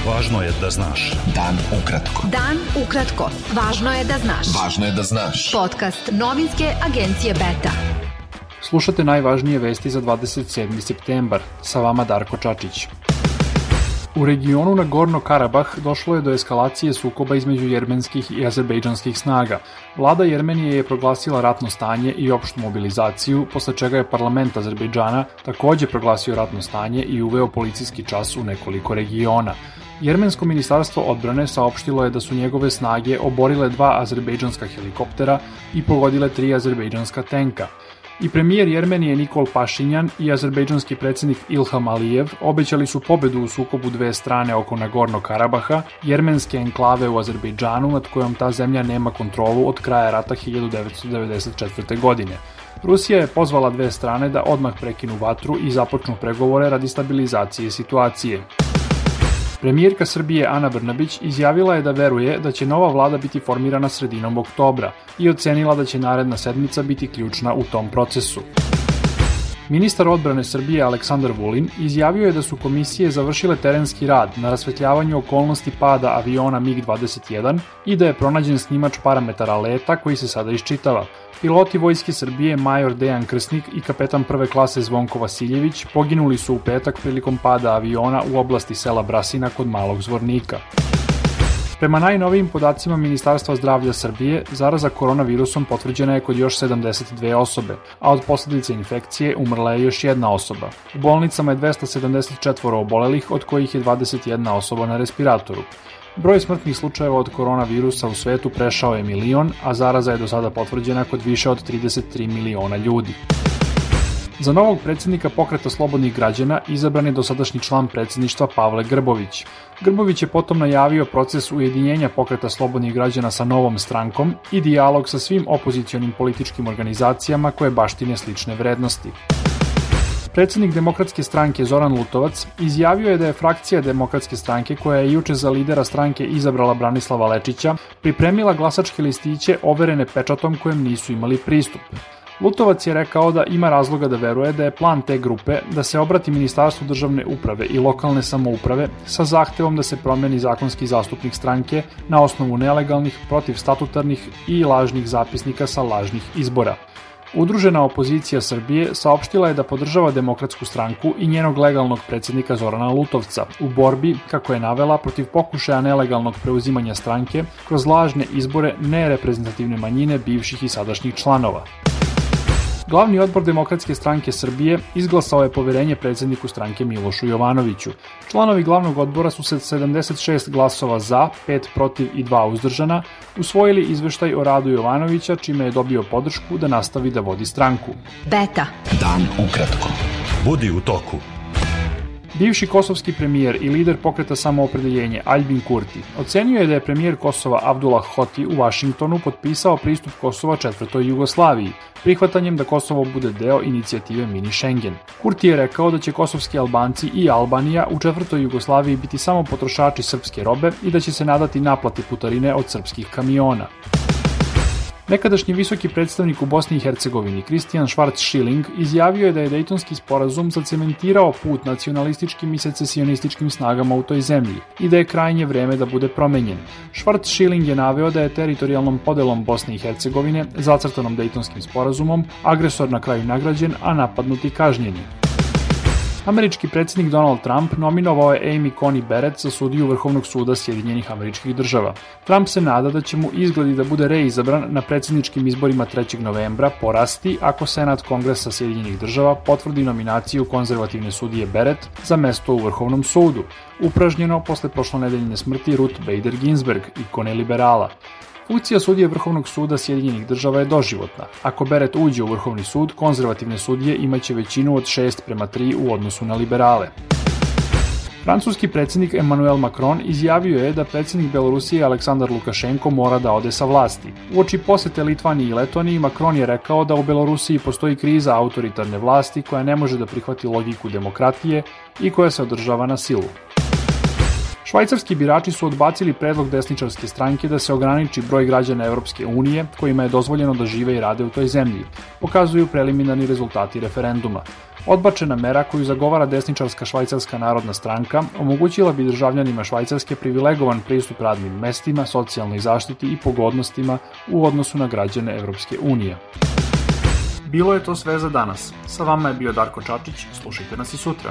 Važno je da znaš. Dan ukratko. Dan ukratko. Važno je da znaš. Važno je da znaš. Podcast novinske agencije Beta. Slušate najvažnije vesti za 27. septembar. Sa vama Darko Čačić. U regionu na Gorno Karabah došlo je do eskalacije sukoba između jermenskih i azerbejdžanskih snaga. Vlada Jermenije je proglasila ratno stanje i opštu mobilizaciju, posle čega je parlament Azerbejdžana takođe proglasio ratno stanje i uveo policijski čas u nekoliko regiona. Jermensko ministarstvo odbrane saopštilo je da su njegove snage oborile dva azerbejdžanska helikoptera i pogodile tri azerbejdžanska tenka. I premijer Jermenije Nikol Pašinjan i azerbejdžanski predsednik Ilham Alijev obećali su pobedu u sukobu dve strane oko Nagorno Karabaha, jermenske enklave u Azerbejdžanu nad kojom ta zemlja nema kontrolu od kraja rata 1994. godine. Rusija je pozvala dve strane da odmah prekinu vatru i započnu pregovore radi stabilizacije situacije. Premijerka Srbije Ana Brnabić izjavila je da veruje da će nova vlada biti formirana sredinom oktobra i ocenila da će naredna sedmica biti ključna u tom procesu. Ministar odbrane Srbije Aleksandar Vulin izjavio je da su komisije završile terenski rad na rasvetljavanju okolnosti pada aviona MiG-21 i da je pronađen snimač parametara leta koji se sada iščitava. Piloti Vojske Srbije major Dejan Krsnik i kapetan prve klase Zvonko Vasiljević poginuli su u petak prilikom pada aviona u oblasti sela Brasina kod Malog Zvornika. Prema najnovijim podacima Ministarstva zdravlja Srbije, zaraza koronavirusom potvrđena je kod još 72 osobe, a od posledice infekcije umrla je još jedna osoba. U bolnicama je 274 obolelih, od kojih je 21 osoba na respiratoru. Broj smrtnih slučajeva od koronavirusa u svetu prešao je milion, a zaraza je do sada potvrđena kod više od 33 miliona ljudi. Za novog predsednika pokreta slobodnih građana izabran je dosadašnji član predsedništva Pavle Grbović. Grbović je potom najavio proces ujedinjenja pokreta slobodnih građana sa novom strankom i dijalog sa svim opozicionim političkim organizacijama koje baštine slične vrednosti. Predsednik Demokratske stranke Zoran Lutovac izjavio je da je frakcija Demokratske stranke koja je juče za lidera stranke izabrala Branislava Lečića pripremila glasačke listiće overene pečatom kojem nisu imali pristup. Lutovac je rekao da ima razloga da veruje da je plan te grupe da se obrati Ministarstvu državne uprave i lokalne samouprave sa zahtevom da se promeni zakonski zastupnik stranke na osnovu nelegalnih, protivstatutarnih i lažnih zapisnika sa lažnih izbora. Udružena opozicija Srbije saopštila je da podržava demokratsku stranku i njenog legalnog predsednika Zorana Lutovca u borbi, kako je navela, protiv pokušaja nelegalnog preuzimanja stranke kroz lažne izbore nereprezentativne manjine bivših i sadašnjih članova. Glavni odbor Demokratske stranke Srbije izglasao je poverenje predsedniku stranke Milošu Jovanoviću. Članovi glavnog odbora su se 76 glasova za, 5 protiv i 2 uzdržana usvojili izveštaj o radu Jovanovića čime je dobio podršku da nastavi da vodi stranku. Beta. Dan ukratko. Budi u toku. Bivši kosovski premijer i lider pokreta samoopredeljenje Albin Kurti ocenio je da je premijer Kosova Abdullah Hoti u Vašingtonu potpisao pristup Kosova četvrtoj Jugoslaviji, prihvatanjem da Kosovo bude deo inicijative Mini Schengen. Kurti je rekao da će kosovski Albanci i Albanija u četvrtoj Jugoslaviji biti samo potrošači srpske robe i da će se nadati naplati putarine od srpskih kamiona. Nekadašnji visoki predstavnik u Bosni i Hercegovini, Kristijan Schwarz-Schilling, izjavio je da je Dejtonski sporazum zacementirao put nacionalističkim i secesionističkim snagama u toj zemlji i da je krajnje vreme da bude promenjen. Schwarz-Schilling je naveo da je teritorijalnom podelom Bosne i Hercegovine, zacrtanom Dejtonskim sporazumom, agresor na kraju nagrađen, a napadnuti kažnjeni. Američki predsednik Donald Trump nominovao je Amy Coney Barrett za sudiju Vrhovnog suda Sjedinjenih američkih država. Trump se nada da će mu izgledi da bude reizabran na predsedničkim izborima 3. novembra porasti ako Senat Kongresa Sjedinjenih država potvrdi nominaciju konzervativne sudije Barrett za mesto u Vrhovnom sudu, upražnjeno posle prošlonedeljne smrti Ruth Bader Ginsburg, ikone liberala. Funkcija sudije Vrhovnog suda Sjedinjenih država je doživotna. Ako Beret uđe u Vrhovni sud, konzervativne sudije imaće većinu od 6 prema 3 u odnosu na liberale. Francuski predsednik Emmanuel Macron izjavio je da predsednik Belorusije Aleksandar Lukašenko mora da ode sa vlasti. U oči posete Litvaniji i Letoniji, Macron je rekao da u Belorusiji postoji kriza autoritarne vlasti koja ne može da prihvati logiku demokratije i koja se održava na silu. Švajcarski birači su odbacili predlog desničarske stranke da se ograniči broj građana Evropske unije kojima je dozvoljeno da žive i rade u toj zemlji, pokazuju preliminarni rezultati referenduma. Odbačena mera koju zagovara desničarska švajcarska narodna stranka omogućila bi državljanima Švajcarske privilegovan pristup radnim mestima, socijalnoj zaštiti i pogodnostima u odnosu na građane Evropske unije. Bilo je to sve za danas. Sa vama je bio Darko Čačić, slušajte nas i sutra.